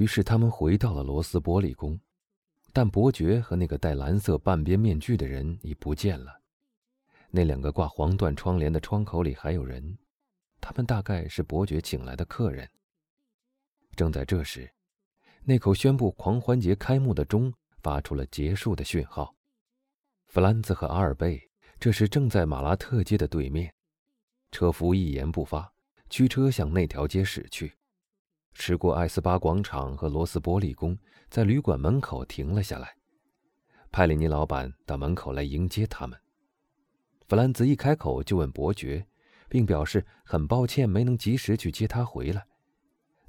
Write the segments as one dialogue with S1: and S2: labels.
S1: 于是他们回到了罗斯伯里宫，但伯爵和那个戴蓝色半边面具的人已不见了。那两个挂黄缎窗帘的窗口里还有人，他们大概是伯爵请来的客人。正在这时，那口宣布狂欢节开幕的钟发出了结束的讯号。弗兰兹和阿尔贝这时正在马拉特街的对面，车夫一言不发，驱车向那条街驶去。驶过艾斯巴广场和罗斯伯利宫，在旅馆门口停了下来。派里尼老板到门口来迎接他们。弗兰兹一开口就问伯爵，并表示很抱歉没能及时去接他回来。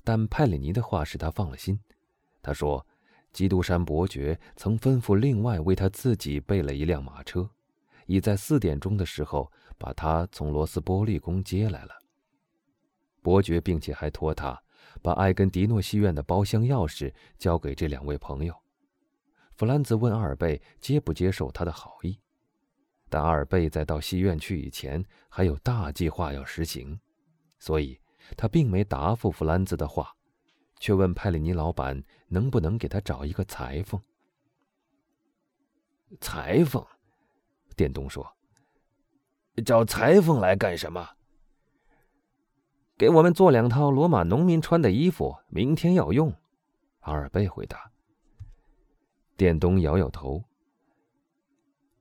S1: 但派里尼的话使他放了心。他说：“基督山伯爵曾吩咐另外为他自己备了一辆马车，已在四点钟的时候把他从罗斯波利宫接来了。伯爵并且还托他把埃根迪诺戏院的包厢钥匙交给这两位朋友。”弗兰兹问阿尔贝接不接受他的好意，但阿尔贝在到戏院去以前还有大计划要实行，所以。他并没答复弗兰兹的话，却问派里尼老板能不能给他找一个裁缝。
S2: 裁缝，店东说：“找裁缝来干什么？
S3: 给我们做两套罗马农民穿的衣服，明天要用。”阿尔贝回答。
S1: 店东摇摇头：“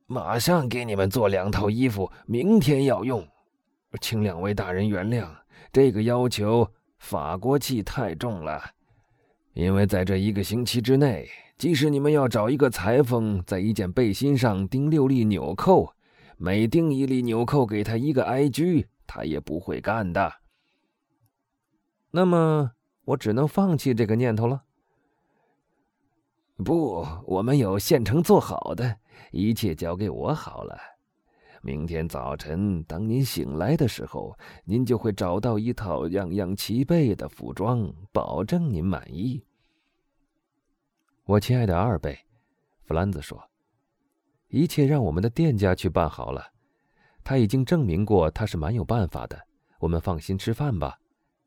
S2: 马上给你们做两套衣服，明天要用，请两位大人原谅。”这个要求法国气太重了，因为在这一个星期之内，即使你们要找一个裁缝在一件背心上钉六粒纽扣，每钉一粒纽扣给他一个埃居，他也不会干的。
S3: 那么我只能放弃这个念头了。
S2: 不，我们有现成做好的，一切交给我好了。明天早晨，当您醒来的时候，您就会找到一套样样齐备的服装，保证您满意。
S1: 我亲爱的二贝，弗兰兹说：“一切让我们的店家去办好了，他已经证明过他是蛮有办法的。我们放心吃饭吧，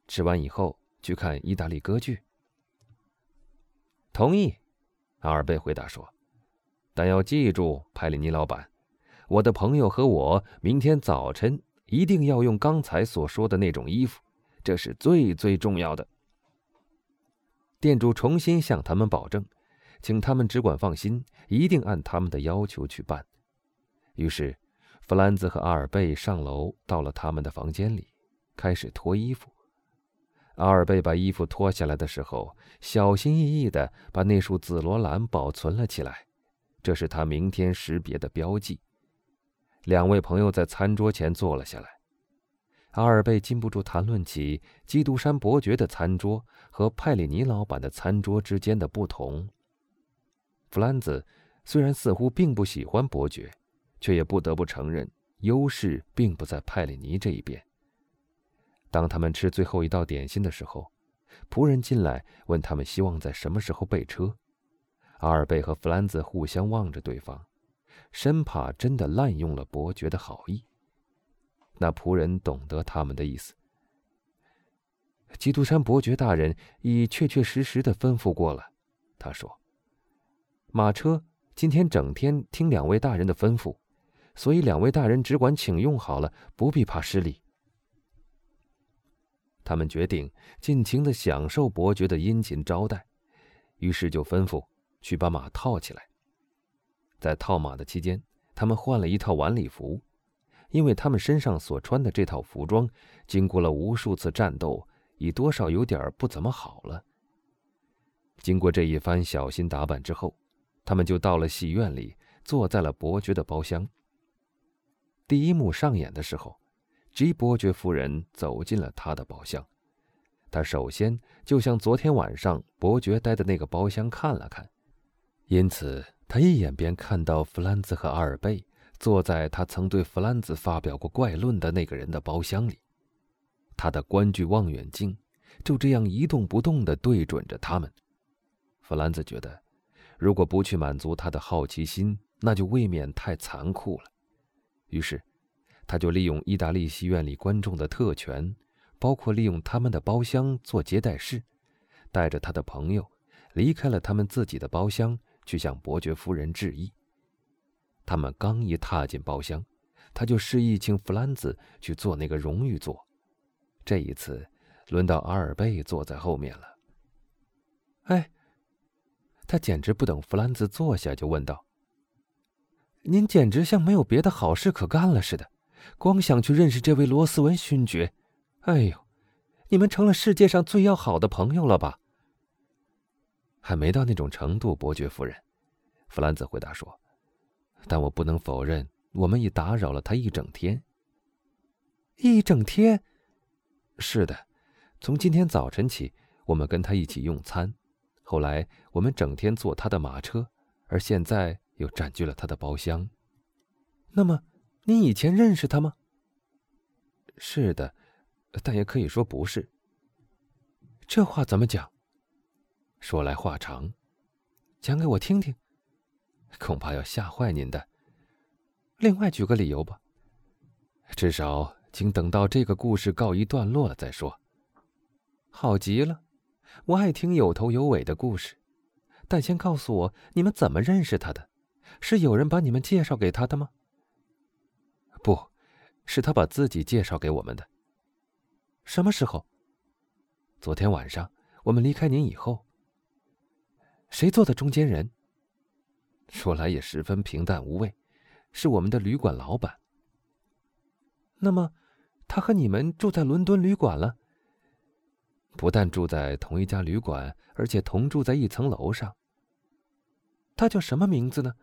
S1: 吃完以后去看意大利歌剧。”
S3: 同意，
S1: 阿尔贝回答说：“但要记住，派里尼老板。”我的朋友和我明天早晨一定要用刚才所说的那种衣服，这是最最重要的。店主重新向他们保证，请他们只管放心，一定按他们的要求去办。于是，弗兰兹和阿尔贝上楼到了他们的房间里，开始脱衣服。阿尔贝把衣服脱下来的时候，小心翼翼地把那束紫罗兰保存了起来，这是他明天识别的标记。两位朋友在餐桌前坐了下来，阿尔贝禁不住谈论起基督山伯爵的餐桌和派里尼老板的餐桌之间的不同。弗兰兹虽然似乎并不喜欢伯爵，却也不得不承认优势并不在派里尼这一边。当他们吃最后一道点心的时候，仆人进来问他们希望在什么时候备车。阿尔贝和弗兰兹互相望着对方。生怕真的滥用了伯爵的好意。那仆人懂得他们的意思。基督山伯爵大人已确确实实的吩咐过了，他说：“马车今天整天听两位大人的吩咐，所以两位大人只管请用好了，不必怕失礼。”他们决定尽情的享受伯爵的殷勤招待，于是就吩咐去把马套起来。在套马的期间，他们换了一套晚礼服，因为他们身上所穿的这套服装，经过了无数次战斗，已多少有点不怎么好了。经过这一番小心打扮之后，他们就到了戏院里，坐在了伯爵的包厢。第一幕上演的时候，吉伯爵夫人走进了他的包厢，他首先就向昨天晚上伯爵待的那个包厢看了看，因此。他一眼便看到弗兰兹和阿尔贝坐在他曾对弗兰兹发表过怪论的那个人的包厢里，他的观距望远镜就这样一动不动地对准着他们。弗兰兹觉得，如果不去满足他的好奇心，那就未免太残酷了。于是，他就利用意大利戏院里观众的特权，包括利用他们的包厢做接待室，带着他的朋友离开了他们自己的包厢，去向伯爵夫人致意。他们刚一踏进包厢，他就示意请弗兰兹去坐那个荣誉座。这一次，轮到阿尔贝坐在后面了。哎，他简直不等弗兰兹坐下，就问道：“您简直像没有别的好事可干了似的，光想去认识这位罗斯文勋爵。哎呦，你们成了世界上最要好的朋友了吧？”还没到那种程度，伯爵夫人，弗兰兹回答说。但我不能否认，我们已打扰了他一整天。一整天，是的，从今天早晨起，我们跟他一起用餐，后来我们整天坐他的马车，而现在又占据了他的包厢。那么，你以前认识他吗？是的，但也可以说不是。这话怎么讲？说来话长，讲给我听听。恐怕要吓坏您的。另外举个理由吧。至少，请等到这个故事告一段落了再说。好极了，我爱听有头有尾的故事。但先告诉我，你们怎么认识他的？是有人把你们介绍给他的吗？不，是他把自己介绍给我们的。什么时候？昨天晚上，我们离开您以后。谁做的中间人？说来也十分平淡无味，是我们的旅馆老板。那么，他和你们住在伦敦旅馆了？不但住在同一家旅馆，而且同住在一层楼上。他叫什么名字呢？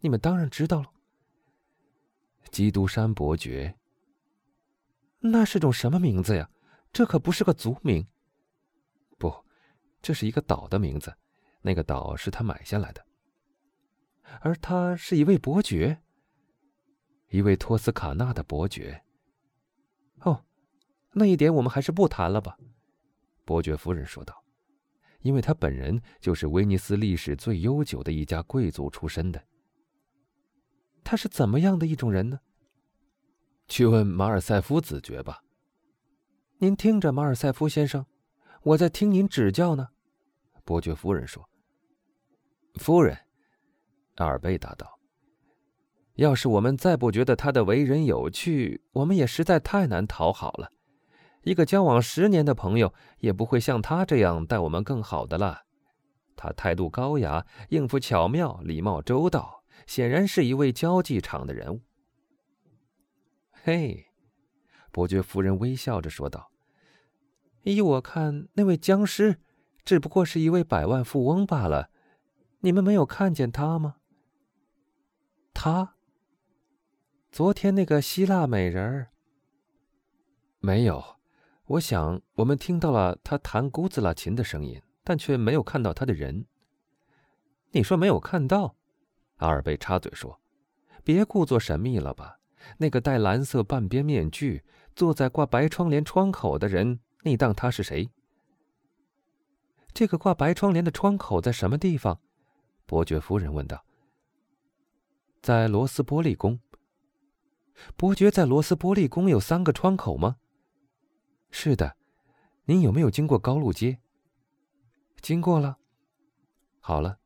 S1: 你们当然知道了。基督山伯爵。那是种什么名字呀？这可不是个族名。不，这是一个岛的名字，那个岛是他买下来的。而他是一位伯爵，一位托斯卡纳的伯爵。哦，那一点我们还是不谈了吧，伯爵夫人说道，因为他本人就是威尼斯历史最悠久的一家贵族出身的。他是怎么样的一种人呢？去问马尔塞夫子爵吧。您听着，马尔塞夫先生，我在听您指教呢。伯爵夫人说：“夫人。”阿尔贝答道：“要是我们再不觉得他的为人有趣，我们也实在太难讨好了。一个交往十年的朋友也不会像他这样待我们更好的了。他态度高雅，应付巧妙，礼貌周到，显然是一位交际场的人物。”嘿，伯爵夫人微笑着说道：“依我看，那位僵尸只不过是一位百万富翁罢了。你们没有看见他吗？”他，昨天那个希腊美人儿。没有，我想我们听到了他弹古兹拉琴的声音，但却没有看到他的人。你说没有看到？阿尔贝插嘴说：“别故作神秘了吧？那个戴蓝色半边面具、坐在挂白窗帘窗口的人，你当他是谁？”这个挂白窗帘的窗口在什么地方？伯爵夫人问道。在罗斯波利宫。伯爵在罗斯波利宫有三个窗口吗？是的。您有没有经过高路街？经过了。好了，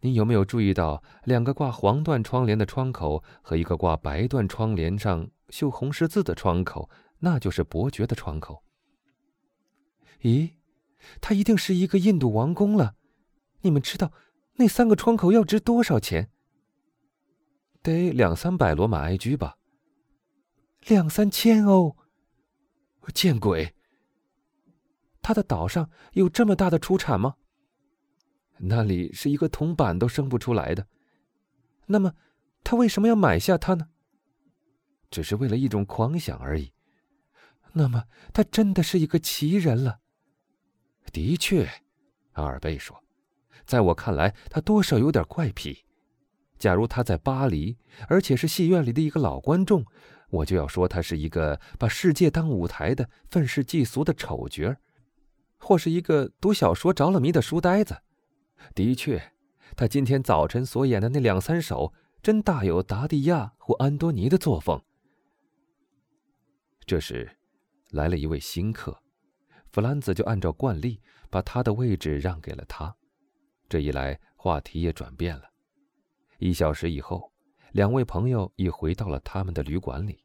S1: 您有没有注意到两个挂黄缎窗帘的窗口和一个挂白缎窗帘上绣红十字的窗口？那就是伯爵的窗口。咦，他一定是一个印度王宫了。你们知道那三个窗口要值多少钱？得两三百罗马埃居吧。两三千欧，见鬼！他的岛上有这么大的出产吗？那里是一个铜板都生不出来的。那么，他为什么要买下它呢？只是为了一种狂想而已。那么，他真的是一个奇人了。的确，阿尔贝说，在我看来，他多少有点怪癖。假如他在巴黎，而且是戏院里的一个老观众，我就要说他是一个把世界当舞台的愤世嫉俗的丑角，或是一个读小说着了迷的书呆子。的确他今天早晨所演的那两三首真大有达蒂亚或安多尼的作风。这时来了一位新客弗兰兹就按照惯例把他的位置让给了他。这一来话题也转变了。一小时以后两位朋友已回到了他们的旅馆里。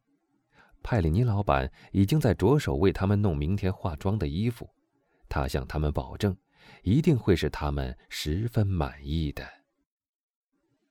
S1: 派里尼老板已经在着手为他们弄明天化妆的衣服他向他们保证一定会使他们十分满意的。